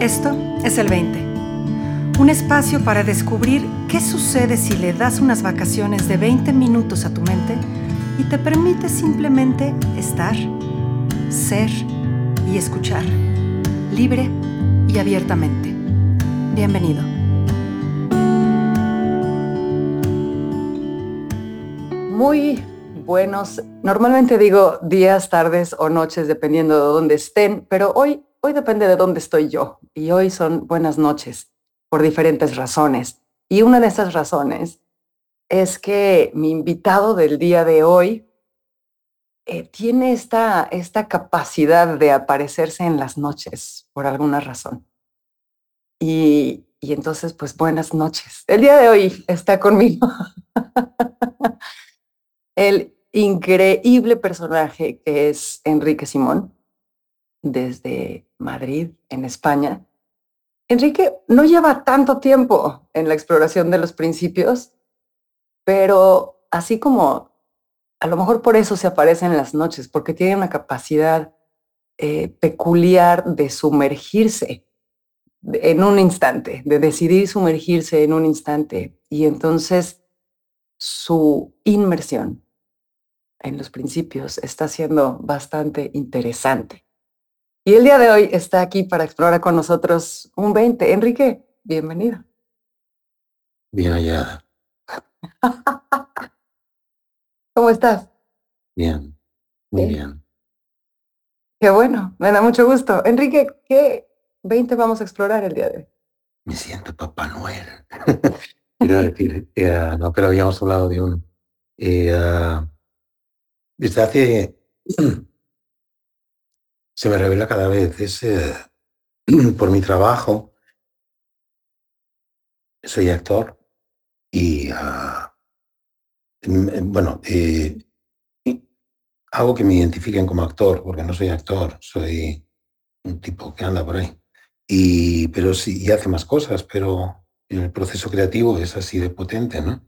Esto es el 20. Un espacio para descubrir qué sucede si le das unas vacaciones de 20 minutos a tu mente y te permite simplemente estar, ser y escuchar, libre y abiertamente. Bienvenido. Muy buenos, normalmente digo días, tardes o noches, dependiendo de dónde estén, pero hoy hoy depende de dónde estoy yo y hoy son buenas noches por diferentes razones. Y una de esas razones es que mi invitado del día de hoy eh, tiene esta, esta capacidad de aparecerse en las noches por alguna razón. Y, y entonces, pues buenas noches. El día de hoy está conmigo el increíble personaje que es Enrique Simón desde Madrid, en España. Enrique no lleva tanto tiempo en la exploración de los principios, pero así como a lo mejor por eso se aparece en las noches, porque tiene una capacidad eh, peculiar de sumergirse en un instante, de decidir sumergirse en un instante. Y entonces su inmersión en los principios está siendo bastante interesante. Y el día de hoy está aquí para explorar con nosotros un 20. Enrique, bienvenido. Bien hallada. ¿Cómo estás? Bien, muy bien. Qué bueno, me da mucho gusto. Enrique, ¿qué 20 vamos a explorar el día de hoy? Me siento Papá Noel. Quiero decir, eh, no, pero habíamos hablado de un... Eh, ah, desde hace se me revela cada vez. Es por mi trabajo. Soy actor y, ah, bueno, eh, hago que me identifiquen como actor, porque no soy actor, soy un tipo que anda por ahí. Y, pero sí, y hace más cosas, pero el proceso creativo es así de potente, ¿no?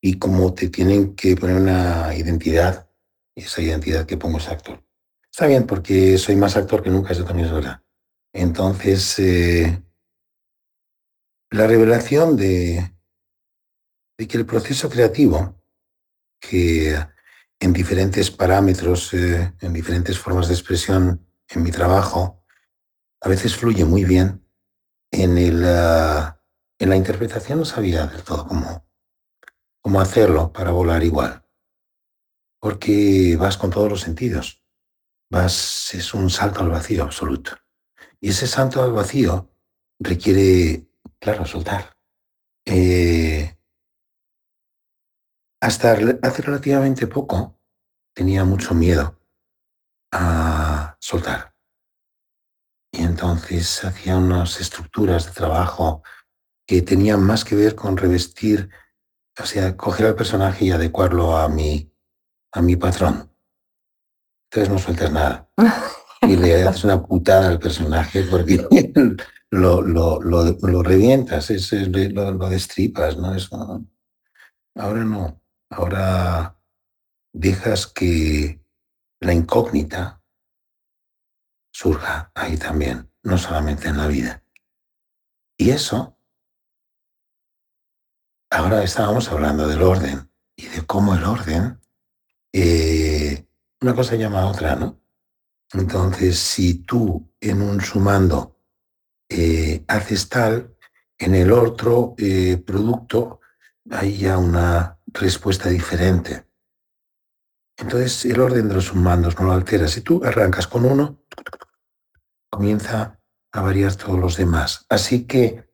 Y como te tienen que poner una identidad, esa identidad que pongo es actor. Está bien, porque soy más actor que nunca, eso también es verdad. Entonces, eh, la revelación de, que el proceso creativo, que en diferentes parámetros, eh, en diferentes formas de expresión en mi trabajo, a veces fluye muy bien, en, el, ah, en la interpretación no sabía del todo cómo, cómo hacerlo para volar igual, porque vas con todos los sentidos vas, es un salto al vacío absoluto. Y ese salto al vacío requiere, claro, soltar. Eh, hasta hace relativamente poco tenía mucho miedo a soltar. Y entonces hacía unas estructuras de trabajo que tenían más que ver con revestir, o sea, coger al personaje y adecuarlo a mi, a mi patrón entonces no sueltas nada. Y le haces una putada al personaje porque lo, lo, lo, revientas, es, lo, lo, destripas, ¿no? Eso, ahora no. Ahora dejas que la incógnita surja ahí también, no solamente en la vida. Y eso, ahora estábamos hablando del orden y de cómo el orden eh, una cosa llama a otra, ¿no? Entonces, si tú en un sumando eh, haces tal, en el otro eh, producto hay ya una respuesta diferente. Entonces, el orden de los sumandos no lo altera. Si tú arrancas con uno, comienza a variar todos los demás. Así que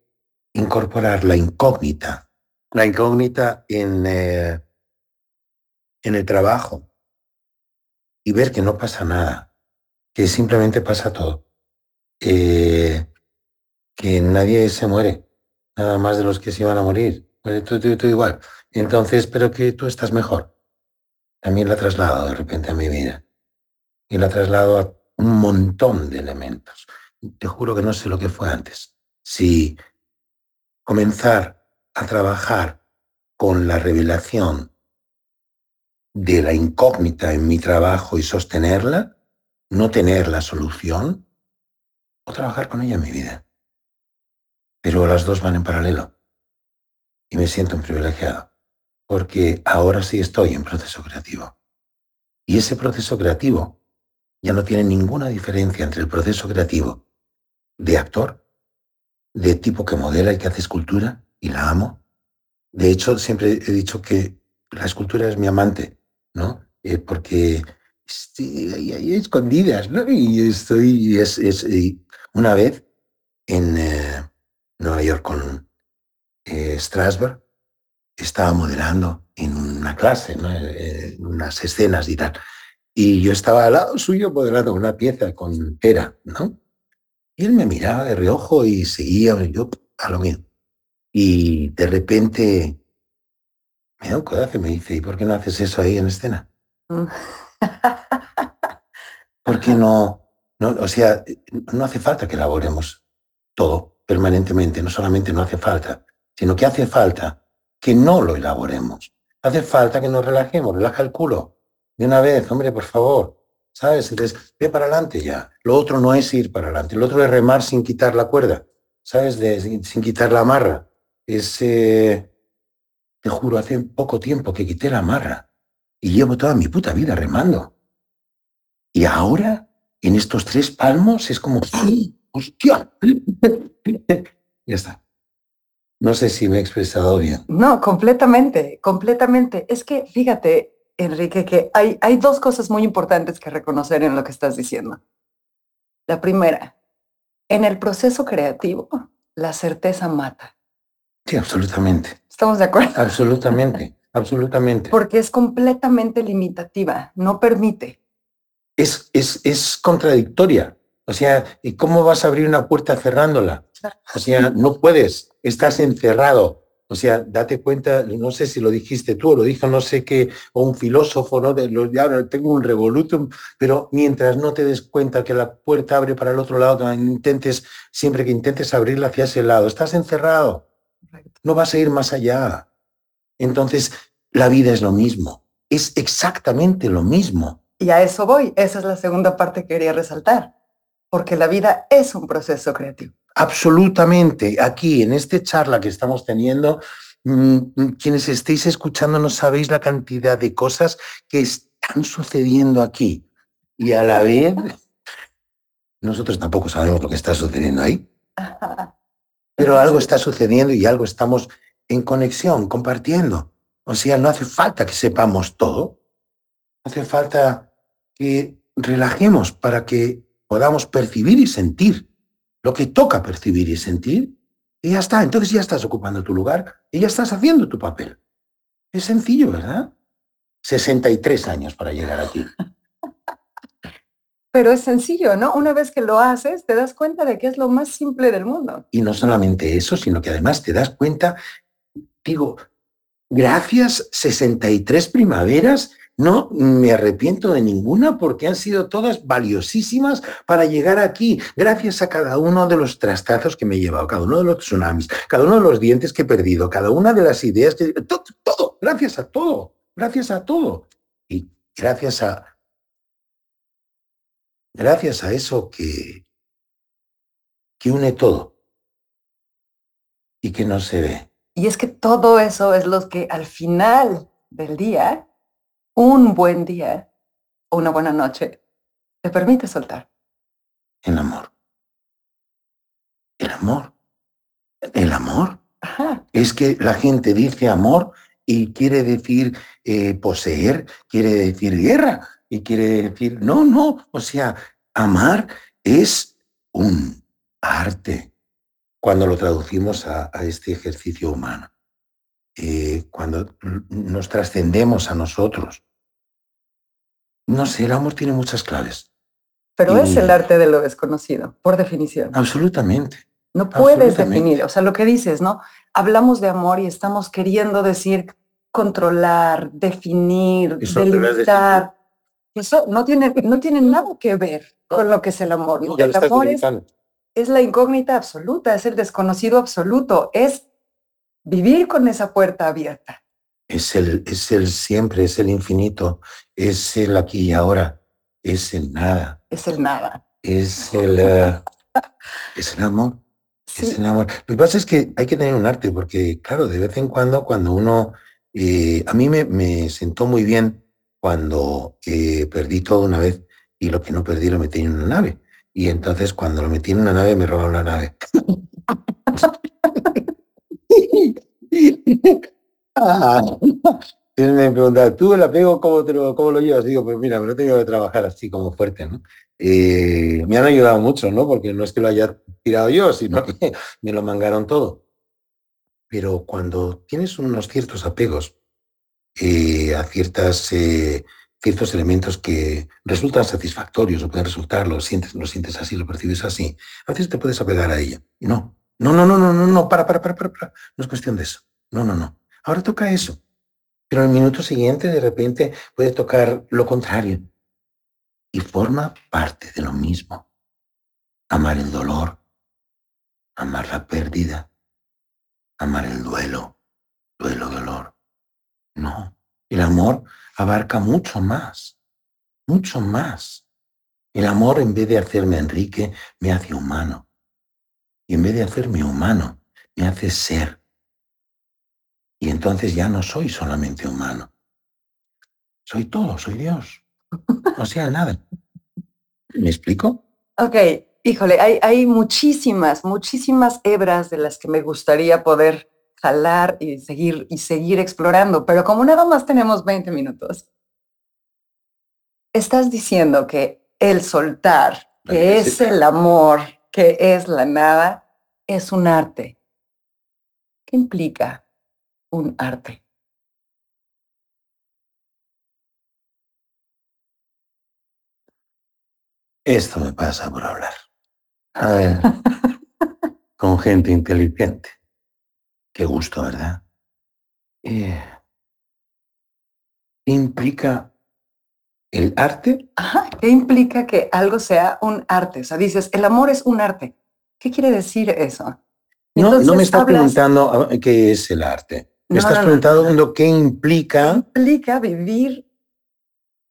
incorporar la incógnita, la incógnita en, eh, en el trabajo, y ver que no pasa nada, que simplemente pasa todo, que nadie se muere, nada más de los que se iban a morir, tú, tú, tú igual. Entonces, pero que tú estás mejor. También la traslado de repente a mi vida y la traslado a un montón de elementos. Te juro que no sé lo que fue antes. Si comenzar a trabajar con la revelación de la incógnita en mi trabajo y sostenerla, no tener la solución, o trabajar con ella en mi vida. pero las dos van en paralelo. Y me siento un privilegiado, porque ahora sí estoy en proceso creativo. Y ese proceso creativo ya no tiene ninguna diferencia entre el proceso creativo de actor, de tipo que modela y que hace escultura, y la amo. De hecho, siempre he dicho que la escultura es mi amante, ¿no? Eh, porque estoy ahí, escondidas, ¿no? Y estoy, es, una vez en eh, Nueva York con eh, Strasberg, estaba modelando en una clase, ¿no? en unas escenas y tal. Y yo estaba al lado suyo modelando una pieza con pera, ¿no? Y él me miraba de reojo y seguía, yo a lo mío. Y de repente me da un codazo y me dice, ¿y por qué no haces eso ahí en escena? Mm. ¿Por qué no, no? O sea, no hace falta que elaboremos todo permanentemente, no solamente no hace falta, sino que hace falta que no lo elaboremos. Hace falta que nos relajemos, relaja el culo. De una vez, hombre, por favor. ¿Sabes? Entonces, ve para adelante ya. Lo otro no es ir para adelante. Lo otro es remar sin quitar la cuerda. ¿Sabes? De, sin, quitar la amarra. Es, eh, te juro, hace poco tiempo que quité la amarra. Y llevo toda mi puta vida remando. Y ahora, en estos tres palmos, es como, ¡hostia! ya está. No sé si me he expresado bien. No, completamente, completamente. Es que, fíjate, Enrique, que hay, hay dos cosas muy importantes que reconocer en lo que estás diciendo. La primera, en el proceso creativo, la certeza mata. Sí, absolutamente. ¿Estamos de acuerdo? Absolutamente, absolutamente. Porque es completamente limitativa, no permite. Es, es, es contradictoria. O sea, ¿y cómo vas a abrir una puerta cerrándola? O sea, no puedes, estás encerrado. O sea, date cuenta, no sé si lo dijiste tú o lo dijo no sé qué, o un filósofo, ¿no? De los, ya tengo un revolutum, pero mientras no te des cuenta que la puerta abre para el otro lado, intentes, siempre que intentes abrirla hacia ese lado, estás encerrado. No vas a ir más allá. Entonces, la vida es lo mismo, es exactamente lo mismo. Y a eso voy, esa es la segunda parte que quería resaltar porque la vida es un proceso creativo. Absolutamente. Aquí, en esta charla que estamos teniendo, mm, mm, quienes estéis escuchando no sabéis la cantidad de cosas que están sucediendo aquí. Y a la vez, nosotros tampoco sabemos lo que está sucediendo ahí. Pero algo está sucediendo y algo estamos en conexión, compartiendo. O sea, no hace falta que sepamos todo. Hace falta que relajemos para que podamos percibir y sentir lo que toca percibir y sentir, y ya está, entonces ya estás ocupando tu lugar y ya estás haciendo tu papel. Es sencillo, ¿verdad? 63 años para llegar aquí. Pero es sencillo, ¿no? Una vez que lo haces, te das cuenta de que es lo más simple del mundo. Y no solamente eso, sino que además te das cuenta, digo, gracias 63 primaveras no me arrepiento de ninguna porque han sido todas valiosísimas para llegar aquí, gracias a cada uno de los trastazos que me he llevado, cada uno de los tsunamis, cada uno de los dientes que he perdido, cada una de las ideas que... Todo, todo gracias a todo, gracias a todo. Y gracias a... Gracias a eso que, que une todo y que no se ve. Y es que todo eso es lo que al final del día un buen día o una buena noche te permite soltar. El amor. El amor. El amor. Es que la gente dice amor y quiere decir eh, poseer, quiere decir guerra y quiere decir, no, no, o sea, amar es un arte cuando lo traducimos a este ejercicio humano. Eh, cuando nos trascendemos a nosotros. No sé, el amor tiene muchas claves. Pero es el arte de lo desconocido, por definición. Absolutamente. No puedes definir, o sea, lo que dices, ¿no? Hablamos de amor y estamos queriendo decir controlar, definir, delimitar. Eso no tiene, no tiene nada que ver con lo que es el amor. el amor es la incógnita absoluta, es el desconocido absoluto, es vivir con esa puerta abierta. Es el, es el siempre, es el infinito, es el aquí y ahora, es el nada. Es el nada. Es el, eh, es el amor. Es el amor. Lo que pasa es que hay que tener un arte, porque claro, de vez en cuando, cuando uno, eh, a mí me, me, sentó muy bien cuando eh, perdí todo una vez y lo que no perdí lo metí en una nave. Y entonces cuando lo metí en una nave me robaron la nave. ah, me preguntan, ¿tú el apego cómo, te lo, cómo lo llevas? Digo, pues mira, me lo he tenido que trabajar así como fuerte, ¿no? Eh, me han ayudado mucho, ¿no? Porque no es que lo haya tirado yo, sino que me lo mangaron todo. Pero cuando tienes unos ciertos apegos eh, a ciertas, eh, ciertos elementos que resultan satisfactorios o pueden resultar, lo sientes, lo sientes así, lo percibes así, a veces te puedes apegar a ella. Y no, no, no, no, no, no, no, para, para, para, para, para. No es cuestión de eso. No, no, no. Ahora toca eso. Pero en el minuto siguiente de repente puede tocar lo contrario. Y forma parte de lo mismo. Amar el dolor, amar la pérdida, amar el duelo, duelo, dolor. No, el amor abarca mucho más, mucho más. El amor en vez de hacerme Enrique, me hace humano. Y en vez de hacerme humano, me hace ser. Y entonces ya no soy solamente humano. Soy todo, soy Dios. O sea, nada. ¿Me explico? Ok, híjole, hay, hay muchísimas, muchísimas hebras de las que me gustaría poder jalar y seguir, y seguir explorando, pero como nada más tenemos 20 minutos, estás diciendo que el soltar, que es el amor, que es la nada, es un arte. ¿Qué implica un arte. Esto me pasa por hablar. A ver, con gente inteligente. Qué gusto, ¿verdad? Eh, implica el arte? Ajá, ¿qué implica que algo sea un arte? O sea, dices, el amor es un arte. ¿Qué quiere decir eso? no, no me está preguntando ah, qué es el arte. Me estás preguntando qué implica. Implica vivir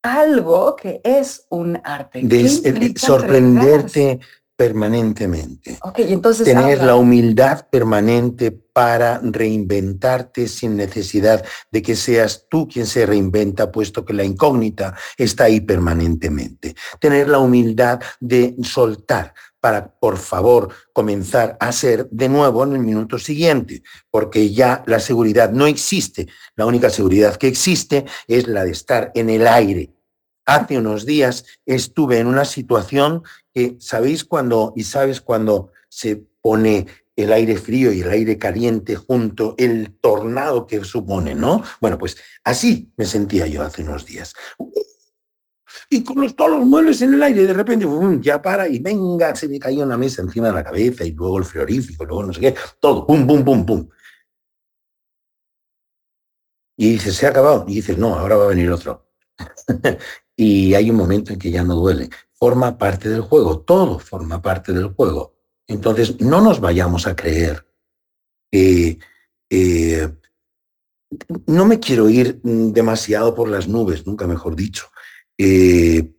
algo que es un arte. De, sorprenderte permanentemente. Okay, entonces Tener la humildad permanente para reinventarte sin necesidad de que seas tú quien se reinventa, puesto que la incógnita está ahí permanentemente. Tener la humildad de soltar, para, por favor, comenzar a ser de nuevo en el minuto siguiente, porque ya la seguridad no existe. La única seguridad que existe es la de estar en el aire. Hace unos días estuve en una situación que, ¿sabéis cuando, y sabes cuando se pone el aire frío y el aire caliente junto, el tornado que supone, ¿no? Bueno, pues así me sentía yo hace unos días y con los, todos los muebles en el aire, de repente ya para y venga, se me cayó una mesa encima de la cabeza y luego el frigorífico, luego no sé qué, todo, pum, pum, pum, pum. Y dices, se ha acabado. Y dices, no, ahora va a venir otro. Y hay un momento en que ya no duele. Forma parte del juego, todo forma parte del juego. Entonces, no nos vayamos a creer no me quiero ir demasiado por las nubes, nunca mejor dicho, eh,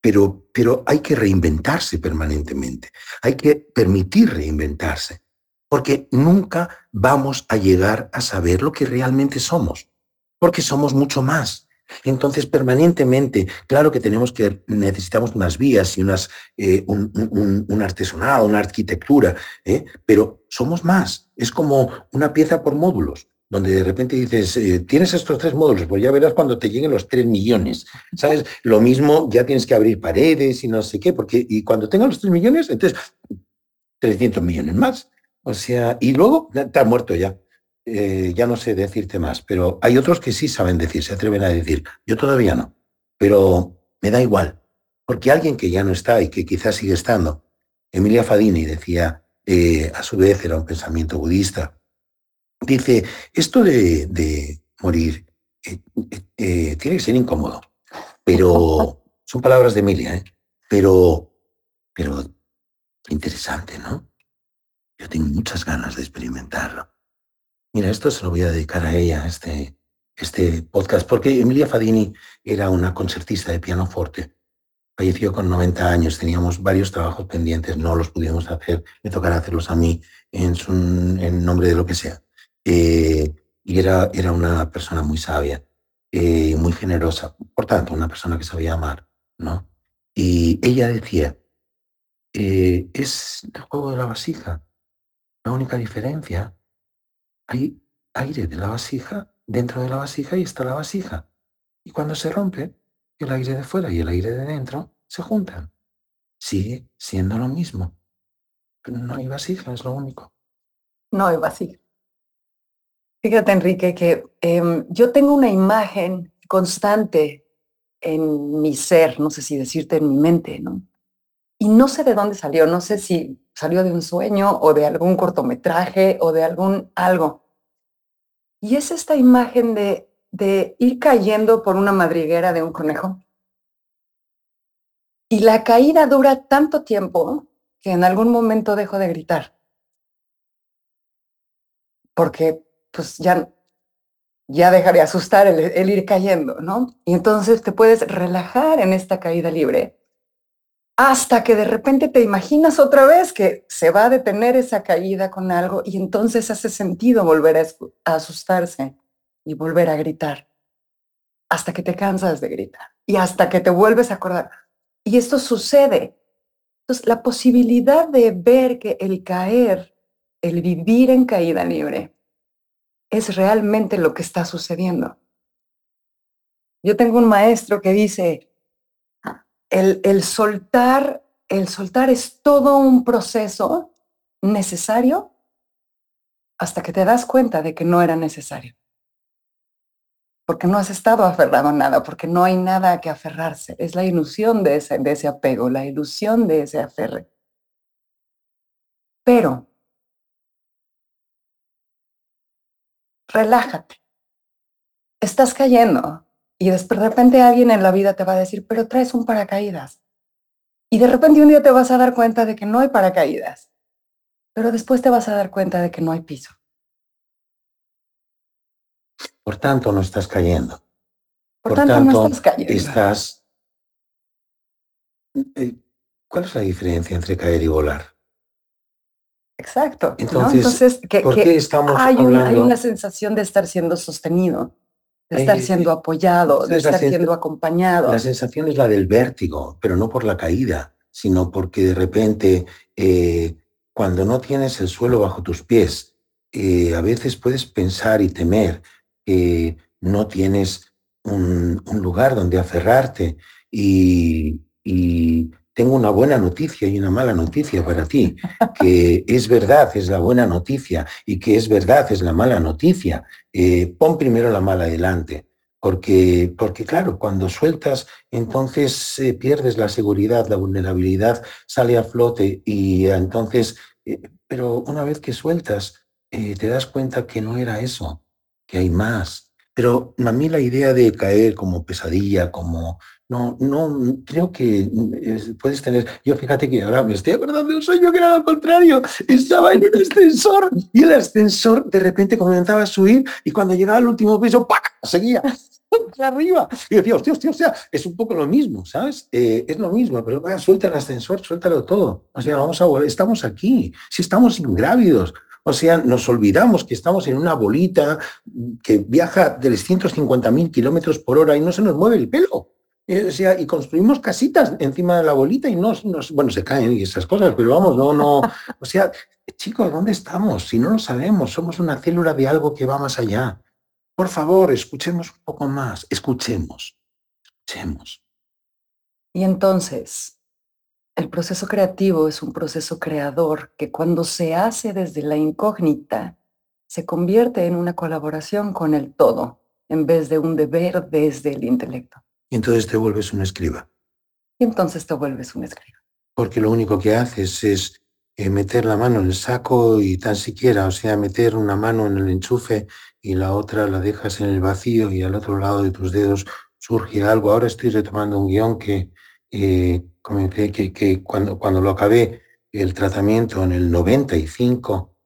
pero, pero hay que reinventarse permanentemente, hay que permitir reinventarse, porque nunca vamos a llegar a saber lo que realmente somos, porque somos mucho más. Entonces, permanentemente, claro que tenemos que, necesitamos unas vías y unas, eh, un, un, artesonado, una arquitectura, ¿eh? pero somos más. Es como una pieza por módulos donde de repente dices, eh, tienes estos tres módulos, pues ya verás cuando te lleguen los tres millones, ¿sabes? Lo mismo, ya tienes que abrir paredes y no sé qué, porque y cuando tengan los tres millones, entonces 300 millones más. O sea, y luego te has muerto ya. Eh, ya no sé decirte más, pero hay otros que sí saben decir, se atreven a decir, yo todavía no, pero me da igual, porque alguien que ya no está y que quizás sigue estando, Emilia Fadini decía, eh, a su vez era un pensamiento budista, Dice, esto de, morir eh, eh, tiene que ser incómodo, pero son palabras de Emilia, pero, pero interesante, ¿no? Yo tengo muchas ganas de experimentarlo. Mira, esto se lo voy a dedicar a ella, este, este podcast, porque Emilia Fadini era una concertista de pianoforte falleció con 90 años, teníamos varios trabajos pendientes, no los pudimos hacer, me tocará hacerlos a mí en, en nombre de lo que sea. Eh, y era, era una persona muy sabia, eh, muy generosa, por tanto, una persona que sabía amar, ¿no? Y ella decía, eh, es el juego de la vasija. La única diferencia, hay aire de la vasija, dentro de la vasija y está la vasija. Y cuando se rompe, el aire de fuera y el aire de dentro se juntan. Sigue siendo lo mismo. no hay vasija, es lo único. No hay vasija. Fíjate, Enrique, que em, yo tengo una imagen constante en mi ser, no sé si decirte en mi mente, ¿no? Y no sé de dónde salió, no sé si salió de un sueño o de algún cortometraje o de algún algo. Y es esta imagen de, ir cayendo por una madriguera de un conejo. Y la caída dura tanto tiempo que en algún momento dejo de gritar. Porque pues ya, ya deja de asustar el, ir cayendo, ¿no? Y entonces te puedes relajar en esta caída libre hasta que de repente te imaginas otra vez que se va a detener esa caída con algo y entonces hace sentido volver a, asustarse y volver a gritar hasta que te cansas de gritar y hasta que te vuelves a acordar. Y esto sucede. Entonces, la posibilidad de ver que el caer, el vivir en caída libre, es realmente lo que está sucediendo. Yo tengo un maestro que dice, el, el soltar, el soltar es todo un proceso necesario hasta que te das cuenta de que no era necesario. Porque no has estado aferrado a nada, porque no hay nada a que aferrarse. Es la ilusión de ese, de ese apego, la ilusión de ese aferre. Pero relájate. Estás cayendo y de repente alguien en la vida te va a decir, pero traes un paracaídas. Y de repente un día te vas a dar cuenta de que no hay paracaídas, pero después te vas a dar cuenta de que no hay piso. Por tanto, no estás cayendo. Por, tanto, no estás cayendo. Estás... Eh, ¿Cuál es la diferencia entre caer y volar? Exacto. Entonces, que, estamos hay, una, hay una sensación de estar siendo sostenido, de estar siendo apoyado, de estar siendo acompañado. La sensación es la del vértigo, pero no por la caída, sino porque de repente, eh, cuando no tienes el suelo bajo tus pies, eh, a veces puedes pensar y temer que no tienes un, lugar donde aferrarte y, y tengo una buena noticia y una mala noticia para ti, que es verdad, es la buena noticia, y que es verdad, es la mala noticia. Eh, pon primero la mala adelante, porque, porque claro, cuando sueltas, entonces eh, pierdes la seguridad, la vulnerabilidad sale a flote y entonces, eh, pero una vez que sueltas, te das cuenta que no era eso, que hay más. Pero a mí la idea de caer como pesadilla, como no, no, creo que mm, puedes tener. Yo fíjate que ahora me estoy acordando de un sueño que era lo contrario. Estaba en un ascensor y el ascensor de repente comenzaba a subir y cuando llegaba al último piso, ¡pac! seguía arriba. Y decía, hostia, hostia, hostia, es un poco lo mismo, ¿sabes? Eh, es lo mismo, pero vaya, suelta el ascensor, suéltalo todo. O sea, vamos a estamos aquí, si estamos ingrávidos. O sea, nos olvidamos que estamos en una bolita que viaja de 350.000 kilómetros por hora y no se nos mueve el pelo. Eh, sea, y construimos casitas encima de la bolita y no, bueno, se caen y esas cosas, pero vamos, no, no, o sea, chicos, ¿dónde estamos? Si no lo sabemos, somos una célula de algo que va más allá. Por favor, escuchemos un poco más, escuchemos, escuchemos. Y entonces, el proceso creativo es un proceso creador que cuando se hace desde la incógnita, se convierte en una colaboración con el todo, en vez de un deber desde el intelecto. Y entonces te vuelves un escriba. Y entonces te vuelves un escriba. Porque lo único que haces es eh, meter la mano en el saco y tan siquiera, o sea, meter una mano en el enchufe y la otra la dejas en el vacío y al otro lado de tus dedos surge algo. Ahora estoy retomando un guion que eh, comencé, que, que cuando, cuando lo acabé el tratamiento en el 95,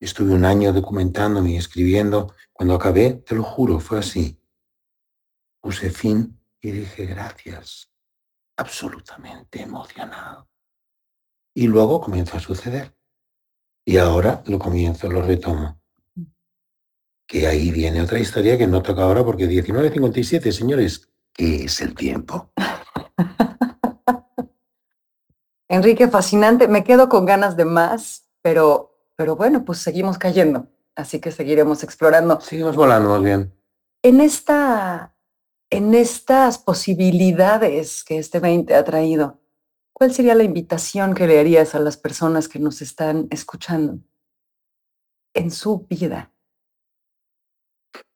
estuve un año documentándome y escribiendo. Cuando acabé, te lo juro, fue así. Puse fin y dije, gracias. absolutamente emocionado. Y luego comienza a suceder. Y ahora lo comienzo, lo retomo. Que ahí viene otra historia que no toca ahora porque 19.57, señores, ¿qué es el tiempo? Enrique, fascinante. Me quedo con ganas de más, pero, pero bueno, pues seguimos cayendo. Así que seguiremos explorando. Seguimos volando más bien. En esta, en estas posibilidades que este 20 ha traído, ¿cuál sería la invitación que le harías a las personas que nos están escuchando en su vida?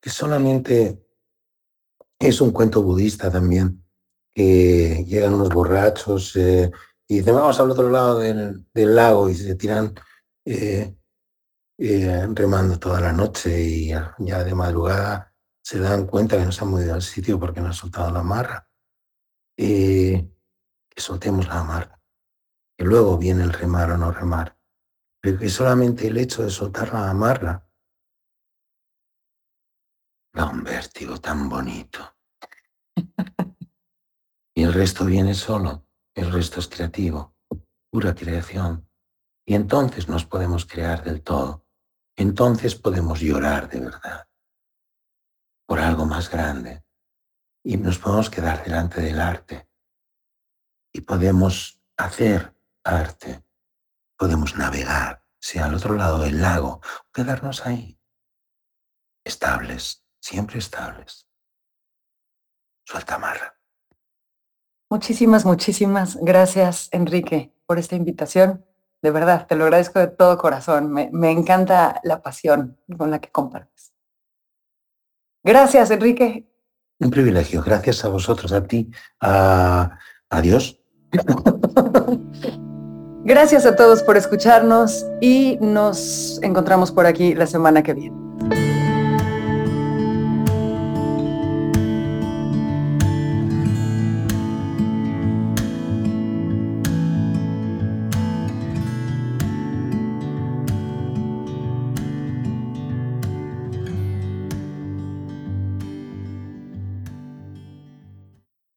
Que solamente es un cuento budista también, que llegan unos borrachos eh, y dicen, vamos al otro lado del, lago y se tiran eh, eh, remando toda la noche y ya de madrugada se dan cuenta que no se han movido al sitio porque no han soltado la amarra. que soltemos la amarra. Que luego viene el remar o no remar. Pero que solamente el hecho de soltar la amarra da un vértigo tan bonito. Y el resto viene solo. El resto es creativo, pura creación. Y entonces nos podemos crear del todo. Entonces podemos llorar de verdad por algo más grande. Y nos podemos quedar delante del arte. Y podemos hacer arte. Podemos navegar, sea al otro lado del lago, quedarnos ahí. Estables, siempre estables. Suelta amarra. Muchísimas, muchísimas gracias, Enrique, por esta invitación. De verdad, te lo agradezco de todo corazón. Me, me encanta la pasión con la que compartes. Gracias, Enrique. Un privilegio. Gracias a vosotros, a ti, a, a Dios. Gracias a todos por escucharnos y nos encontramos por aquí la semana que viene.